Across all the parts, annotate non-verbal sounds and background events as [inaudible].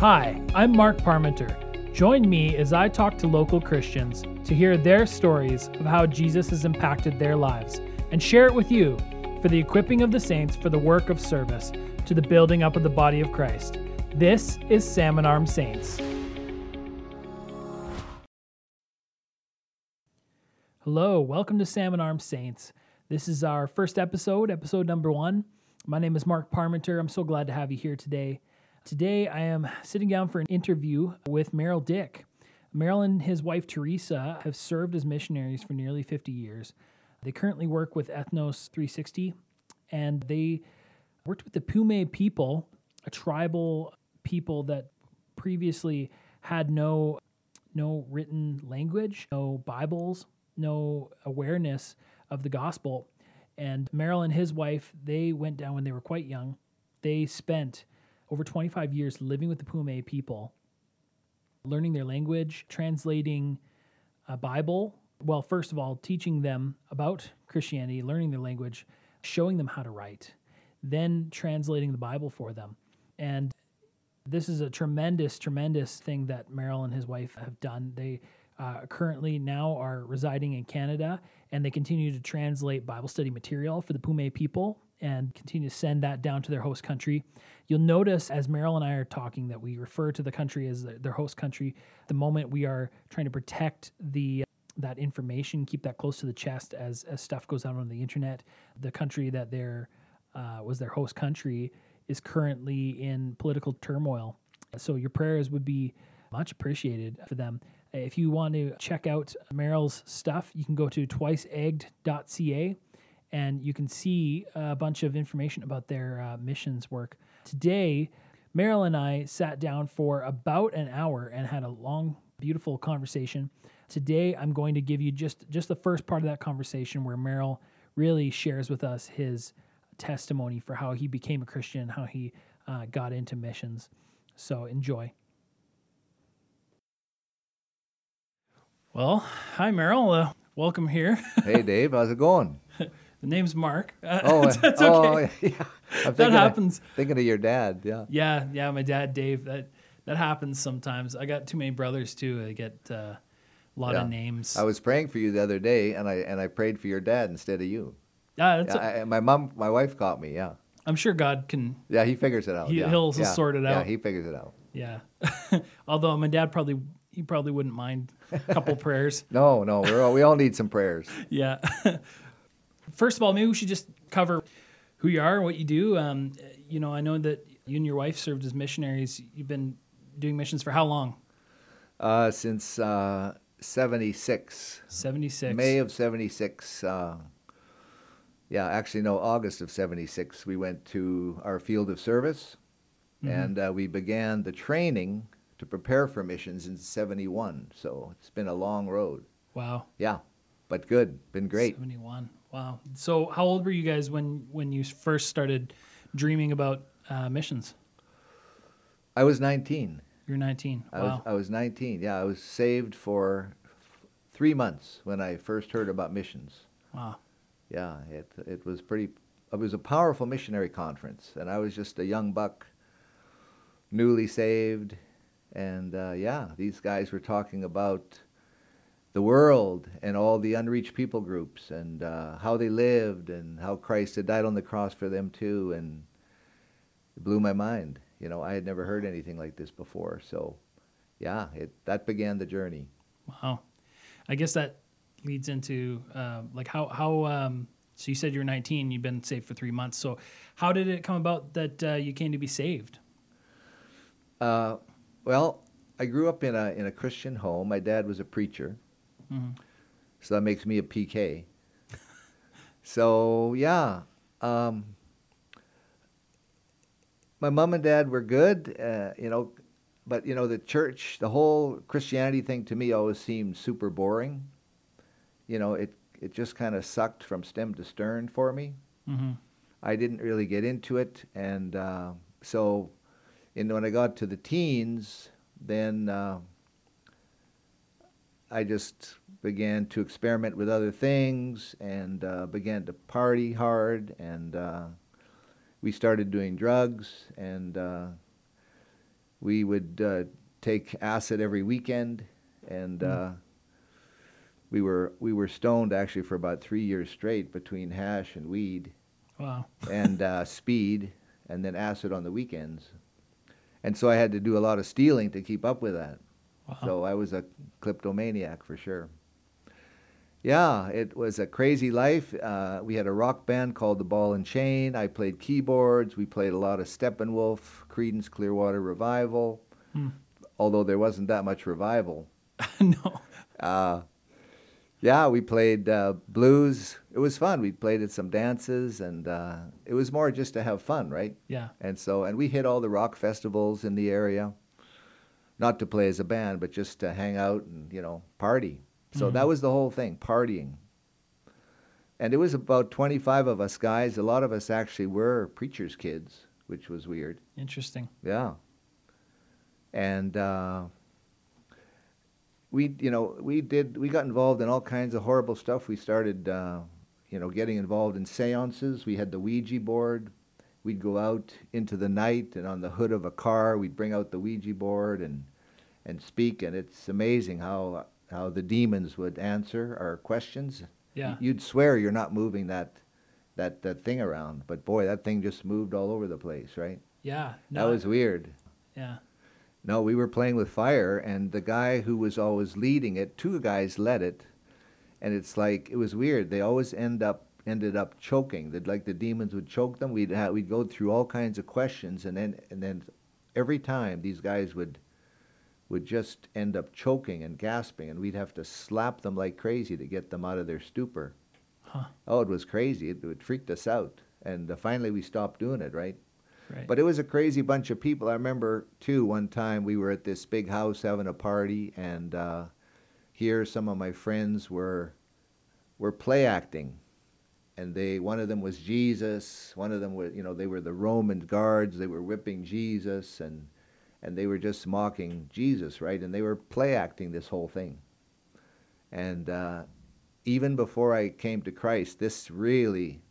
Hi, I'm Mark Parmenter. Join me as I talk to local Christians to hear their stories of how Jesus has impacted their lives and share it with you for the equipping of the saints for the work of service to the building up of the body of Christ. This is Salmon Arm Saints. Hello, welcome to Salmon Arm Saints. This is our first episode, episode number one. My name is Mark Parmenter. I'm so glad to have you here today. Today, I am sitting down for an interview with Merrill Dick. Merrill and his wife Teresa have served as missionaries for nearly 50 years. They currently work with Ethnos 360, and they worked with the Pume people, a tribal people that previously had no no written language, no Bibles, no awareness of the gospel. And Merrill and his wife, they went down when they were quite young. They spent over 25 years living with the Pume people, learning their language, translating a Bible. Well, first of all, teaching them about Christianity, learning their language, showing them how to write, then translating the Bible for them. And this is a tremendous, tremendous thing that Merrill and his wife have done. They uh, currently now are residing in Canada and they continue to translate Bible study material for the Pume people and continue to send that down to their host country. You'll notice as Merrill and I are talking that we refer to the country as their host country. The moment we are trying to protect the that information, keep that close to the chest as, as stuff goes out on the internet. The country that their uh, was their host country is currently in political turmoil. So your prayers would be much appreciated for them. If you want to check out Merrill's stuff, you can go to twiceegged.ca and you can see a bunch of information about their uh, missions work. Today, Merrill and I sat down for about an hour and had a long, beautiful conversation. Today, I'm going to give you just just the first part of that conversation where Merrill really shares with us his testimony for how he became a Christian, how he uh, got into missions. So enjoy. Well, hi Merrill. Uh, welcome here. hey Dave, how's it going? [laughs] The name's Mark. Uh, [laughs] oh, that's oh, okay. yeah. [laughs] I'm [laughs] that happens. Of, thinking of your dad, yeah. Yeah, yeah. My dad, Dave. That that happens sometimes. I got too many brothers too. I get uh, a lot yeah. of names. I was praying for you the other day, and I and I prayed for your dad instead of you. Yeah, that's yeah, a, I, my mom, my wife caught me. Yeah. I'm sure God can. Yeah, he figures it out. He, yeah. He'll sort it out. Yeah, he figures it out. Yeah. Although my dad probably he probably wouldn't mind a couple prayers. No, no, we all we all need some prayers. Yeah. First of all, maybe we should just cover who you are and what you do. Um, you know, I know that you and your wife served as missionaries. You've been doing missions for how long? Uh, since uh, 76. 76. May of 76. Uh, yeah, actually, no, August of 76, we went to our field of service mm-hmm. and uh, we began the training to prepare for missions in 71. So it's been a long road. Wow. Yeah, but good. Been great. 71. Wow. So how old were you guys when, when you first started dreaming about uh, missions? I was 19. You're 19. I. Was, I was 19. Yeah, I was saved for f- three months when I first heard about missions. Wow. Yeah, it it was pretty. It was a powerful missionary conference, and I was just a young buck, newly saved, and uh, yeah, these guys were talking about the world and all the unreached people groups and uh, how they lived and how Christ had died on the cross for them too, and it blew my mind. You know, I had never heard anything like this before, so yeah, it that began the journey. Wow, I guess that leads into uh, like how how um, so you said you were 19 you've been saved for three months. So how did it come about that uh, you came to be saved? Uh, well i grew up in a in a christian home. My dad was a preacher mm-hmm. so that makes me a pk [laughs] so yeah um, my mom and dad were good uh, you know but you know the church the whole christianity thing to me always seemed super boring you know, it it just kind of sucked from stem to stern for me. Mm-hmm. I didn't really get into it, and uh, so, and when I got to the teens, then uh, I just began to experiment with other things and uh, began to party hard, and uh, we started doing drugs, and uh, we would uh, take acid every weekend, and Mm. uh, we were we were stoned actually for about three years straight between hash and weed Wow. and uh, speed, and then acid on the weekends. And so I had to do a lot of stealing to keep up with that. Wow. So I was a kleptomaniac for sure. Yeah, it was a crazy life. Uh, we had a rock band called the Ball and Chain. I played keyboards. We played a lot of Steppenwolf, Creedence Clearwater Revival, Hmm. although there wasn't that much revival. [laughs] no. Uh, yeah, we played uh, blues. It was fun. We played at some dances, and uh, it was more just to have fun, right? Yeah. And so, and we hit all the rock festivals in the area, not to play as a band, but just to hang out and you know party. So Mhm. that was the whole thing, partying. And it was about 25 of us guys. A lot of us actually were preachers' kids, which was weird. Interesting. Yeah. And uh, we, you know, we did, we got involved in all kinds of horrible stuff. We started, uh, you know, getting involved in seances. We had the Ouija board. We'd go out into the night and on the hood of a car, we'd bring out the Ouija board and, and speak. And it's amazing how, how the demons would answer our questions. Yeah. You'd swear you're not moving that, that, that thing around. But boy, that thing just moved all over the place, right? Yeah. no, That was weird. Yeah. No, we were playing with fire, and the guy who was always leading it, two guys led it, and it's like it was weird. They always end up ended up choking. That like the demons would choke them. We'd ha we'd go through all kinds of questions, and then and then every time these guys would would just end up choking and gasping, and we'd have to slap them like crazy to get them out of their stupor. Huh. Oh, it was crazy. It, it freaked us out, and uh, finally we stopped doing it. Right. Right. But it was a crazy bunch of people. I remember too. One time we were at this big house having a party, and uh, here some of my friends were were play acting, and they one of them was Jesus. One of them was you know they were the Roman guards. They were whipping Jesus, and and they were just mocking Jesus, right? And they were play acting this whole thing. And uh, even before I came to Christ, this really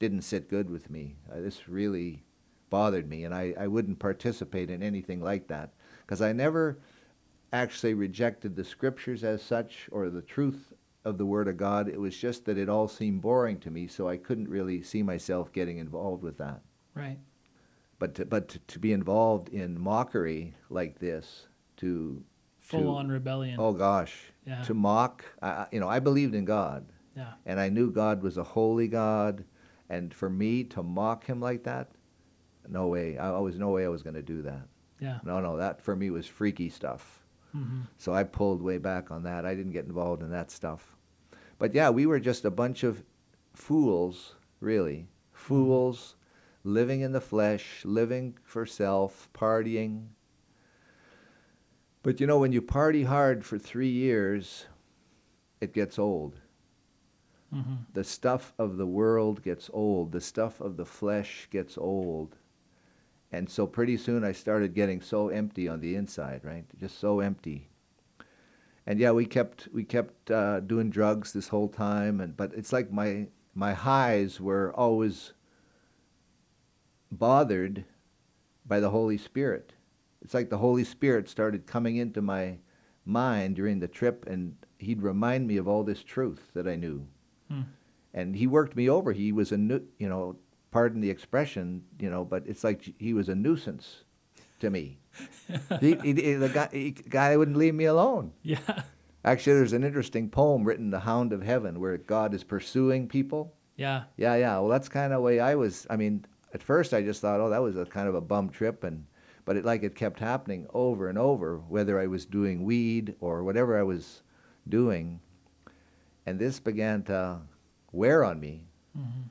didn't sit good with me. Uh, this really bothered me, and I, I wouldn't participate in anything like that because I never actually rejected the scriptures as such or the truth of the Word of God. It was just that it all seemed boring to me, so I couldn't really see myself getting involved with that. right. But to, but to, to be involved in mockery like this, to Full to- on rebellion. oh gosh, Yeah. to mock, I, you know, I believed in God, Yeah. and I knew God was a holy God, and for me to mock Him like that, no way. I, I was no way I was going to do that. Yeah. No, no, that for me was freaky stuff. hmm So I pulled way back on that. I didn't get involved in that stuff. But yeah, we were just a bunch of fools, really. Fools living in the flesh, living for self, partying. But you know, when you party hard for three years, it gets old. hmm The stuff of the world gets old. The stuff of the flesh gets old. And so pretty soon I started getting so empty on the inside, right? Just so empty. And yeah, we kept we kept uh, doing drugs this whole time, and but it's like my my highs were always bothered by the Holy Spirit. It's like the Holy Spirit started coming into my mind during the trip, and he'd remind me of all this truth that I knew Hmm. and he worked me over. He was a nu- you know, pardon the expression, you know, but it's like he was a nuisance to me. [laughs] he, he, he- the guy, he, guy wouldn't leave me alone. Yeah. Actually, there's an interesting poem written, "The Hound of Heaven," where God is pursuing people. Yeah. Yeah, yeah. Well, that's kind of the way I was. I mean, at first I just thought, oh, that was a kind of a bum trip, and but it like it kept happening over and over, whether I was doing weed or whatever I was doing, and this began to wear on me. hmm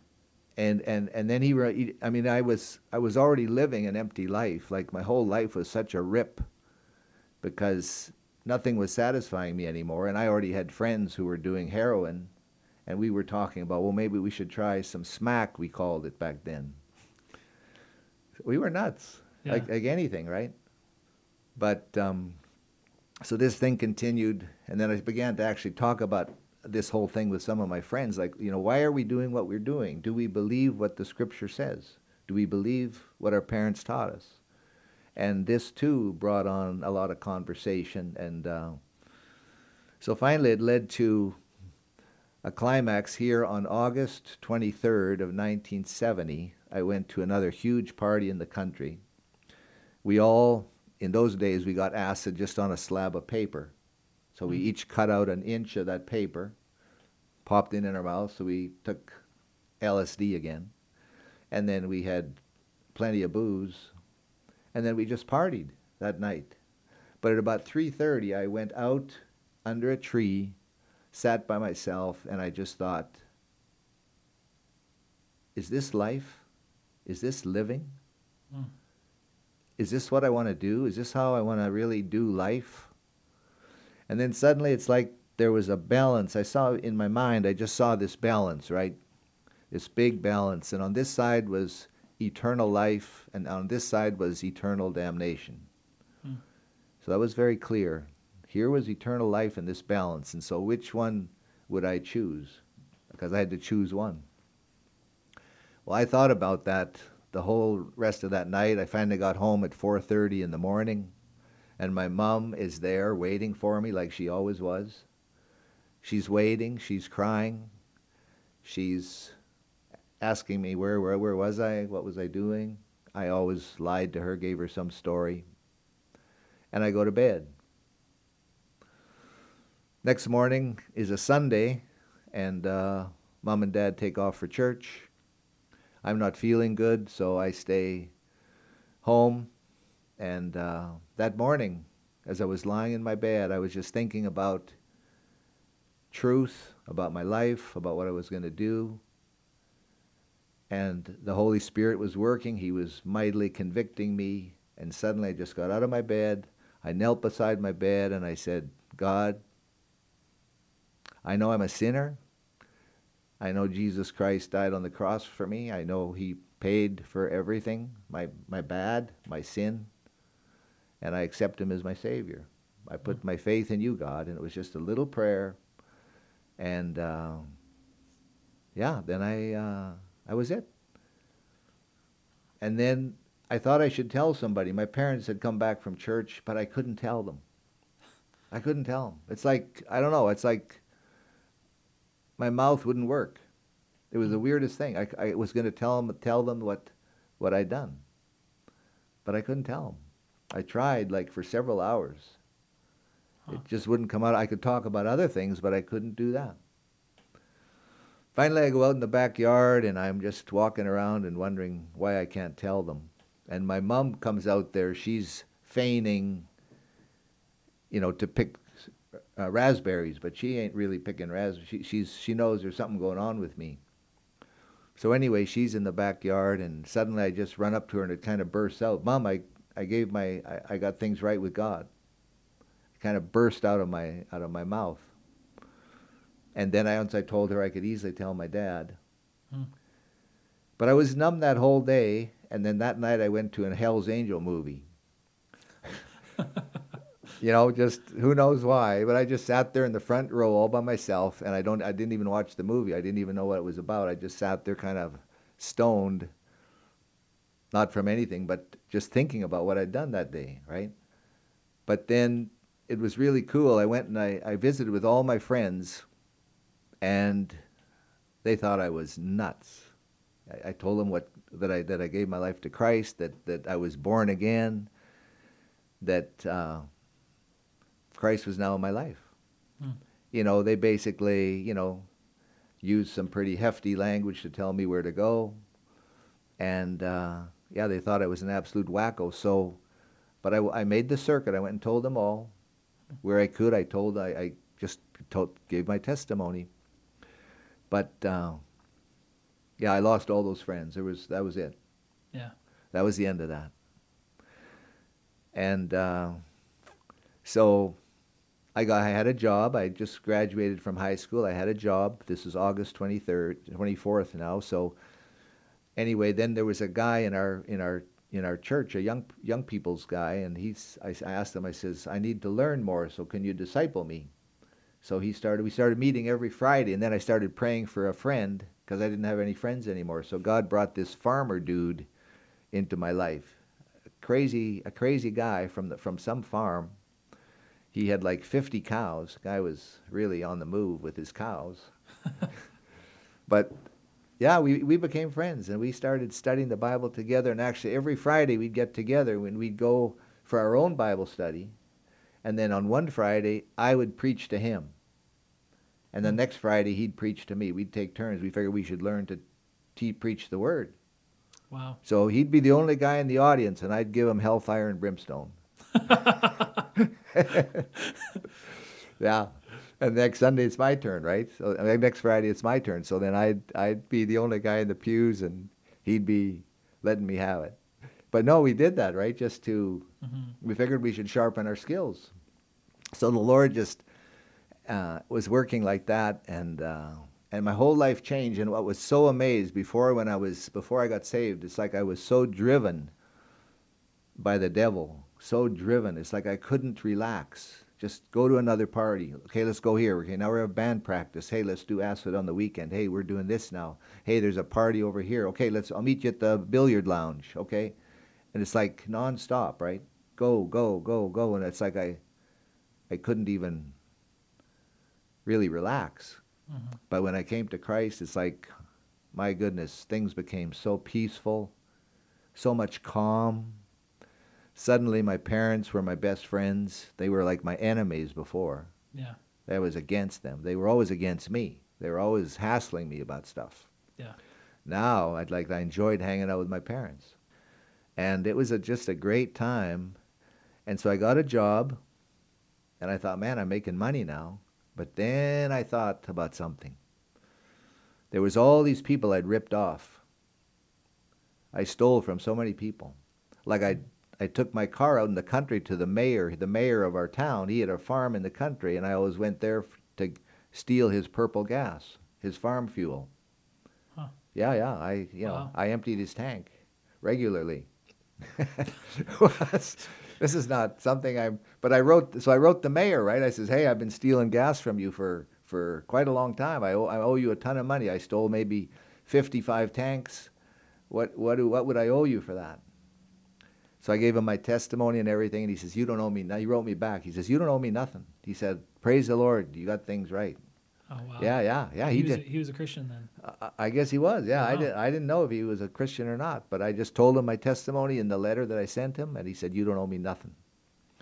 And and and then he, I mean, I was I was already living an empty life. Like my whole life was such a rip, because nothing was satisfying me anymore, and I already had friends who were doing heroin and we were talking about, well, maybe we should try some smack, we called it back then. We were nuts, Yeah. like, like anything, right? But um, so this thing continued, and then I began to actually talk about this whole thing with some of my friends. Like, you know, why are we doing what we're doing? Do we believe what the scripture says? Do we believe what our parents taught us? And this too brought on a lot of conversation. And uh, so finally it led to a climax here on August 23rd of 1970. I went to another huge party in the country. We all, in those days, we got acid just on a slab of paper. So we each cut out an inch of that paper, popped it in our mouth. So we took LSD again, and then we had plenty of booze, and then we just partied that night. But at about 3:30, I went out under a tree, sat by myself, and I just thought, "Is this life? Is this living? Mm. Is this what I want to do? Is this how I want to really do life?" And then suddenly, it's like there was a balance. I saw in my mind. I just saw this balance, right? This big balance, and on this side was eternal life, and on this side was eternal damnation. Hmm. So that was very clear. Here was eternal life in this balance, and so which one would I choose? Because I had to choose one. Well, I thought about that the whole rest of that night. I finally got home at 4:30 in the morning, and my mom is there waiting for me like she always was. She's waiting, she's crying. She's asking me where, where, where was I? What was I doing? I always lied to her, gave her some story. And I go to bed. Next morning is a Sunday, and uh, mom and dad take off for church. I'm not feeling good, so I stay home. And uh, that morning, as I was lying in my bed, I was just thinking about truth, about my life, about what I was going to do, and the Holy Spirit was working. He was mightily convicting me. And suddenly I just got out of my bed. I knelt beside my bed and I said, God, I know I'm a sinner. I know Jesus Christ died on the cross for me. I know He paid for everything my, my bad, my sin. And I accept Him as my Savior. I put my faith in you, God. And it was just a little prayer. And uh, yeah, then I. Uh, that was it. And then I thought I should tell somebody. My parents had come back from church, but I couldn't tell them. I couldn't tell them. It's like, I don't know, it's like my mouth wouldn't work. It was the weirdest thing. I, I was going to tell them, tell them what, what I'd done, but I couldn't tell them. I tried like for several hours. Huh. It just wouldn't come out. I could talk about other things, but I couldn't do that. Finally, I go out in the backyard and I'm just walking around and wondering why I can't tell them. And my mom comes out there. She's feigning, you know, to pick uh, raspberries, but she ain't really picking raspberries. She, she's, she knows there's something going on with me. So anyway, she's in the backyard, and suddenly I just run up to her and it kind of bursts out. Mom, I, I gave my, I, I got things right with God. It kind of burst out of my, out of my mouth. And then I, once I told her I could easily tell my dad. Hmm. But I was numb that whole day, and then that night I went to a Hell's Angel movie. [laughs] you know, just who knows why, but I just sat there in the front row all by myself, and I don't, I didn't even watch the movie. I didn't even know what it was about. I just sat there, kind of stoned, not from anything, but just thinking about what I'd done that day, right? But then it was really cool. I went and I, I visited with all my friends and they thought I was nuts. I, I, told them what that I that I gave my life to Christ, that that I was born again, that uh, Christ was now in my life. Hmm. You know, they basically, you know, used some pretty hefty language to tell me where to go, and uh, yeah, they thought I was an absolute wacko. So, but I, I made the circuit. I went and told them all where I could. I told I, I just told, gave my testimony but uh, yeah, I lost all those friends. There was that was it. Yeah. That was the end of that. And uh, so I got I had a job. I just graduated from high school. I had a job. This is August 23rd, 24th now. So anyway, then there was a guy in our in our in our church, a young young people's guy, and he's I, I asked him. I says, I need to learn more. So can you disciple me? So he started. We started meeting every Friday, and then I started praying for a friend because I didn't have any friends anymore. So God brought this farmer dude into my life, crazy a crazy guy from the from some farm. He had like 50 cows. Guy was really on the move with his cows. [laughs] but yeah, we, we became friends and we started studying the Bible together. And actually, every Friday we'd get together when we'd go for our own Bible study. And then on one Friday, I would preach to him. And the next Friday, he'd preach to me. We'd take turns. We figured we should learn to te- preach the word. Wow. So he'd be the only guy in the audience, and I'd give him hellfire and brimstone. [laughs] [laughs] yeah. And next Sunday it's my turn, right? So I mean, next Friday it's my turn. So then I'd I'd be the only guy in the pews, and he'd be letting me have it. But no, we did that, right? Just to we figured we should sharpen our skills. So the Lord just uh, was working like that, and uh, and my whole life changed. And what was so amazed before when I was before I got saved, it's like I was so driven by the devil, so driven. It's like I couldn't relax. Just go to another party. Okay, let's go here. Okay, now we're at band practice. Hey, let's do acid on the weekend. Hey, we're doing this now. Hey, there's a party over here. Okay, let's. I'll meet you at the billiard lounge. Okay, and it's like nonstop, right? Go, go, go, go, and it's like I, I couldn't even really relax. Mm-hmm. But when I came to Christ, it's like, my goodness, things became so peaceful, so much calm. Suddenly, my parents were my best friends. They were like my enemies before. Yeah. I was against them. They were always against me. They were always hassling me about stuff. Yeah. Now, I'd like I enjoyed hanging out with my parents, and it was a, just a great time. And so I got a job, and I thought, man, I'm making money now. But then I thought about something. There was all these people I'd ripped off. I stole from so many people. Like I I took my car out in the country to the mayor, the mayor of our town. He had a farm in the country and I always went there f- to steal his purple gas, his farm fuel. Huh. Yeah, yeah, I you know, Wow. I emptied his tank regularly. [laughs] [laughs] this is not something I'm but I wrote so I wrote the mayor, right? I says, "Hey, I've been stealing gas from you for for quite a long time. I owe, I owe you a ton of money. I stole maybe 55 tanks. What what do, what would I owe you for that?" So I gave him my testimony and everything, and he says, "You don't owe me." Now he wrote me back. He says, "You don't owe me nothing." He said, "Praise the Lord, you got things right." Oh wow. Yeah, yeah, yeah. He, He, was, did. a, he was a Christian then. I- I guess he was. Yeah, I Wow. didn't. I didn't know if he was a Christian or not, but I just told him my testimony in the letter that I sent him, and he said, "You don't owe me nothing."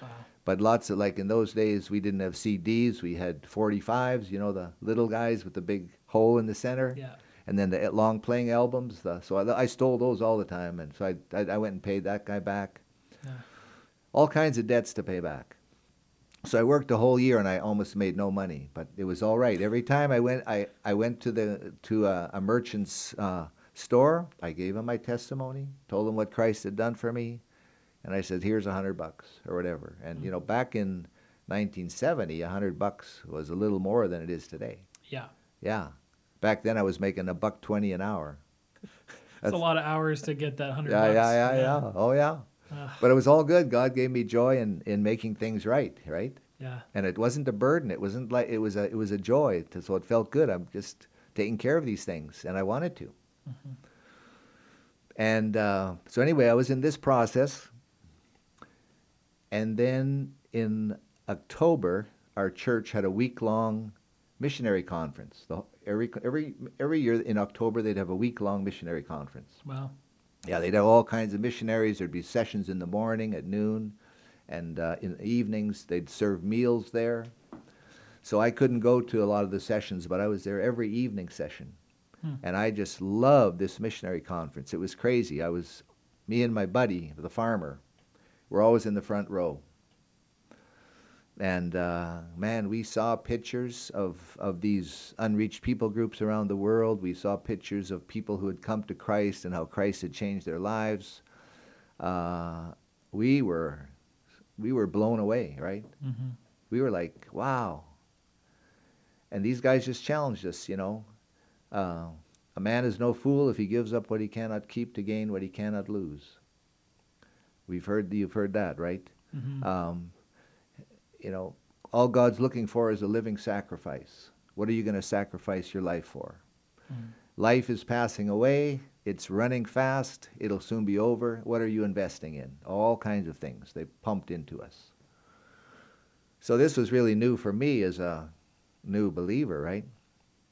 Wow. But lots of like in those days, we didn't have CDs. We had 45s. You know, the little guys with the big hole in the center, Yeah. And then the long playing albums. The, so I, I stole those all the time, and so I, I I went and paid that guy back. Yeah. All kinds of debts to pay back. So I worked a whole year and I almost made no money, but it was all right. Every time I went, I, I went to the to a, a merchant's uh, store. I gave him my testimony, told him what Christ had done for me, and I said, "Here's a hundred bucks or whatever." And you know, back in 1970, a hundred bucks was a little more than it is today. Yeah. Yeah, back then I was making a buck twenty an hour. [laughs] It's That's- a lot of hours to get that hundred Yeah, bucks. yeah, yeah, yeah. Oh yeah. Uh, But it was all good. God gave me joy in, in making things right, right? yeah. and it wasn't a burden. It wasn't like it was a it was a joy. To, so it felt good. I'm just taking care of these things, and I wanted to. And uh, so anyway, I was in this process, and then in October, our church had a week long missionary conference. The, every every every year in October, they'd have a week long missionary conference. Wow. Yeah, they'd have all kinds of missionaries. There'd be sessions in the morning, at noon, and uh, in the evenings they'd serve meals there. So I couldn't go to a lot of the sessions, but I was there every evening session, and I just loved this missionary conference. It was crazy. I was, me and my buddy, the farmer, were always in the front row. And uh, man, we saw pictures of, of these unreached people groups around the world. We saw pictures of people who had come to Christ and how Christ had changed their lives. Uh, we were we were blown away, right? hmm We were like, wow. And these guys just challenged us, you know. Uh, a man is no fool if he gives up what he cannot keep to gain what he cannot lose. We've heard you've heard that, right? hmm Um, you know, all God's looking for is a living sacrifice. What are you going to sacrifice your life for? Mhm. Life is passing away. It's running fast. It'll soon be over. What are you investing in? All kinds of things they pumped into us. So this was really new for me as a new believer, right?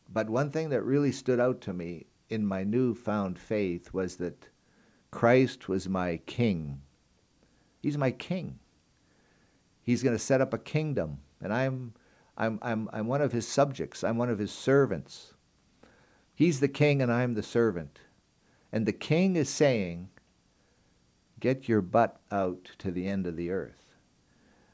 But one thing that really stood out to me in my newfound faith was that Christ was my king. He's my king. He's going to set up a kingdom, and I'm, I'm, I'm, I'm one of his subjects. I'm one of his servants. He's the king, and I'm the servant. And the king is saying, Get your butt out to the end of the earth.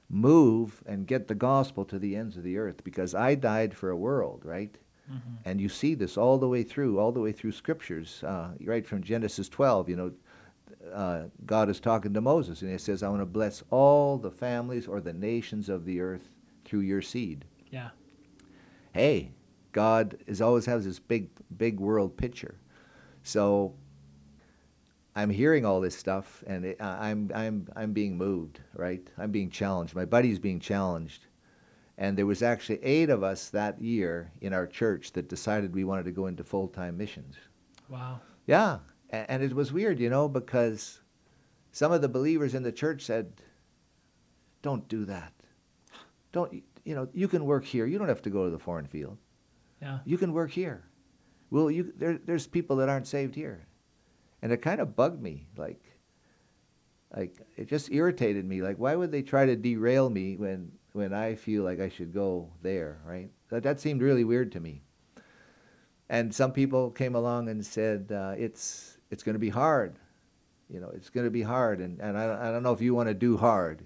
Move and get the gospel to the ends of the earth because I died for a world, right? Mm-hmm. And you see this all the way through, all the way through scriptures, uh, right from Genesis 12. You know, uh, God is talking to Moses, and He says, "I want to bless all the families or the nations of the earth through your seed." Yeah. Hey, God is always has this big, big world picture. So I'm hearing all this stuff, and it, I'm I'm I'm being moved, right? I'm being challenged. My buddy's being challenged, and there was actually eight of us that year in our church that decided we wanted to go into full-time missions. Wow. Yeah, and it was weird, you know, because some of the believers in the church said, "Don't do that. Don't you know? You can work here. You don't have to go to the foreign field. Yeah. You can work here. Well, you there, there's people that aren't saved here, and it kind of bugged me. Like, like it just irritated me. Like, why would they try to derail me when when I feel like I should go there? Right? That that seemed really weird to me. And some people came along and said, uh, "It's it's going to be hard. You know, it's going to be hard. And, and I, I don't know if you want to do hard,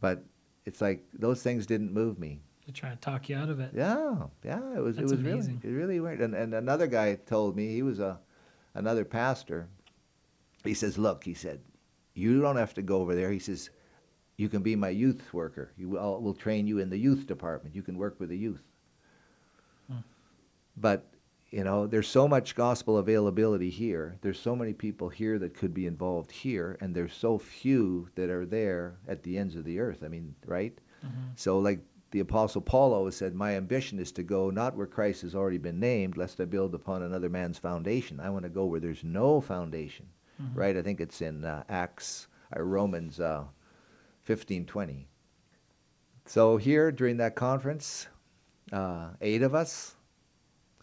but it's like those things didn't move me. They're trying to talk you out of it. Yeah, yeah, it was That's it was amazing. really it really weird. And and another guy told me he was a another pastor. He says, "Look," he said, "you don't have to go over there." He says, "You can be my youth worker. You will we'll train you in the youth department. You can work with the youth." Hmm. But you know, there's so much gospel availability here. There's so many people here that could be involved here, and there's so few that are there at the ends of the earth. I mean, right? Mm-hmm. So, like the Apostle Paul always said, My ambition is to go not where Christ has already been named, lest I build upon another man's foundation. I want to go where there's no foundation, mm-hmm. right? I think it's in uh, Acts, or uh, Romans uh, 15 20. So, here during that conference, uh, eight of us,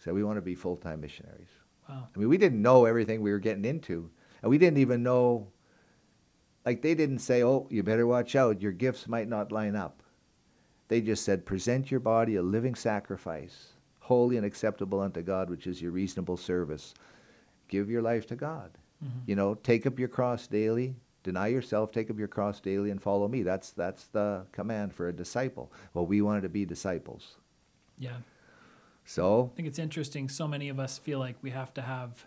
said we want to be full-time missionaries. Wow. I mean, we didn't know everything we were getting into, and we didn't even know. Like they didn't say, "Oh, you better watch out. Your gifts might not line up." They just said, "Present your body a living sacrifice, holy and acceptable unto God, which is your reasonable service. Give your life to God. Mm-hmm. You know, take up your cross daily, deny yourself, take up your cross daily, and follow me. That's that's the command for a disciple. Well, we wanted to be disciples. Yeah. So I think it's interesting. So many of us feel like we have to have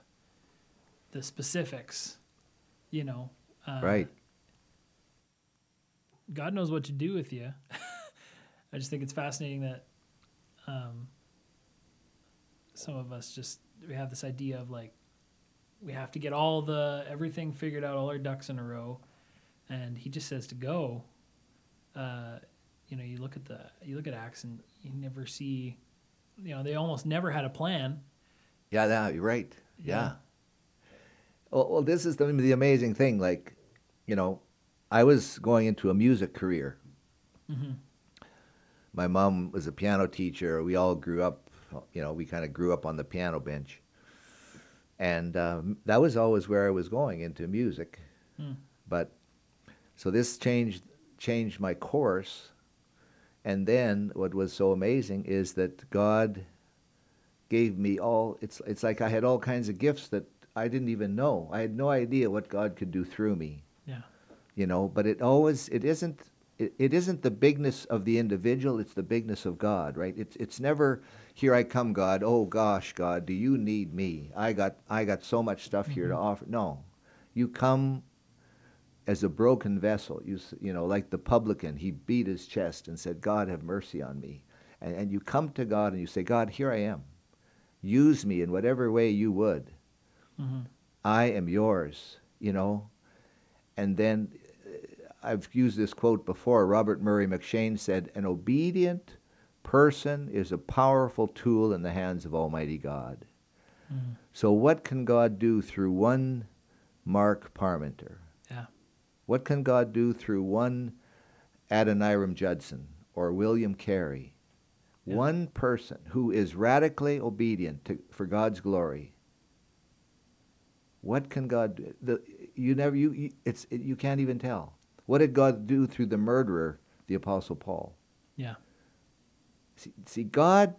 the specifics, you know. Uh, right. God knows what to do with you. [laughs] I just think it's fascinating that um, some of us just we have this idea of like we have to get all the everything figured out, all our ducks in a row, and He just says to go. Uh, you know, you look at the you look at Acts and you never see you know, they almost never had a plan. Yeah, that, you're right. Yeah. yeah. Well, well, this is the, the amazing thing. Like, you know, I was going into a music career. Mm-hmm. My mom was a piano teacher. We all grew up, you know, we kind of grew up on the piano bench. And um, that was always where I was going into music. Mm. But so this changed changed my course and then what was so amazing is that God gave me all it's it's like I had all kinds of gifts that I didn't even know. I had no idea what God could do through me. Yeah. You know, but it always it isn't it, it isn't the bigness of the individual, it's the bigness of God, right? It's it's never here I come God, oh gosh, God, do you need me? I got I got so much stuff mm-hmm. here to mm-hmm. offer. No. You come as a broken vessel. You, you know, like the publican, he beat his chest and said, God, have mercy on me. And, and you come to God and you say, God, here I am. Use me in whatever way you would. Mm-hmm. I am yours, you know. And then uh, I've used this quote before. Robert Murray M'Cheyne said, An obedient person is a powerful tool in the hands of Almighty God. So, what can God do through one Mark Parmenter? What can God do through one Adoniram Judson or William Carey? Yeah. One person who is radically obedient to, for God's glory. What can God do? The, you never you, you it's it, you can't even tell. What did God do through the murderer, the apostle Paul? Yeah. See, see God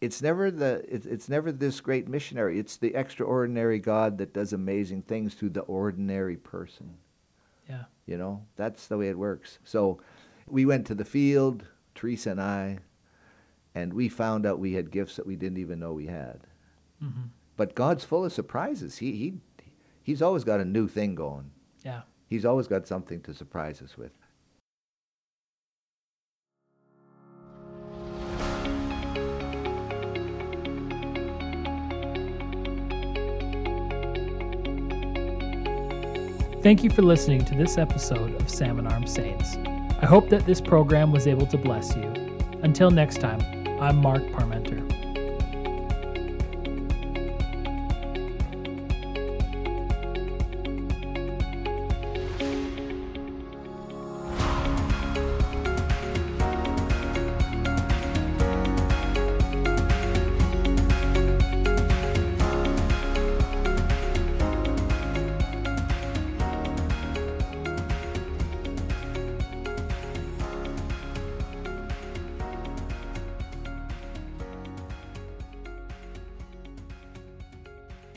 it's never the it's, it's never this great missionary. It's the extraordinary God that does amazing things through the ordinary person. Yeah. You know, that's the way it works. So we went to the field, Teresa and I, and we found out we had gifts that we didn't even know we had. hmm But God's full of surprises. He he he's always got a new thing going. Yeah. He's always got something to surprise us with. Thank you for listening to this episode of Salmon Arm Saints. I hope that this program was able to bless you. Until next time, I'm Mark Parmenter.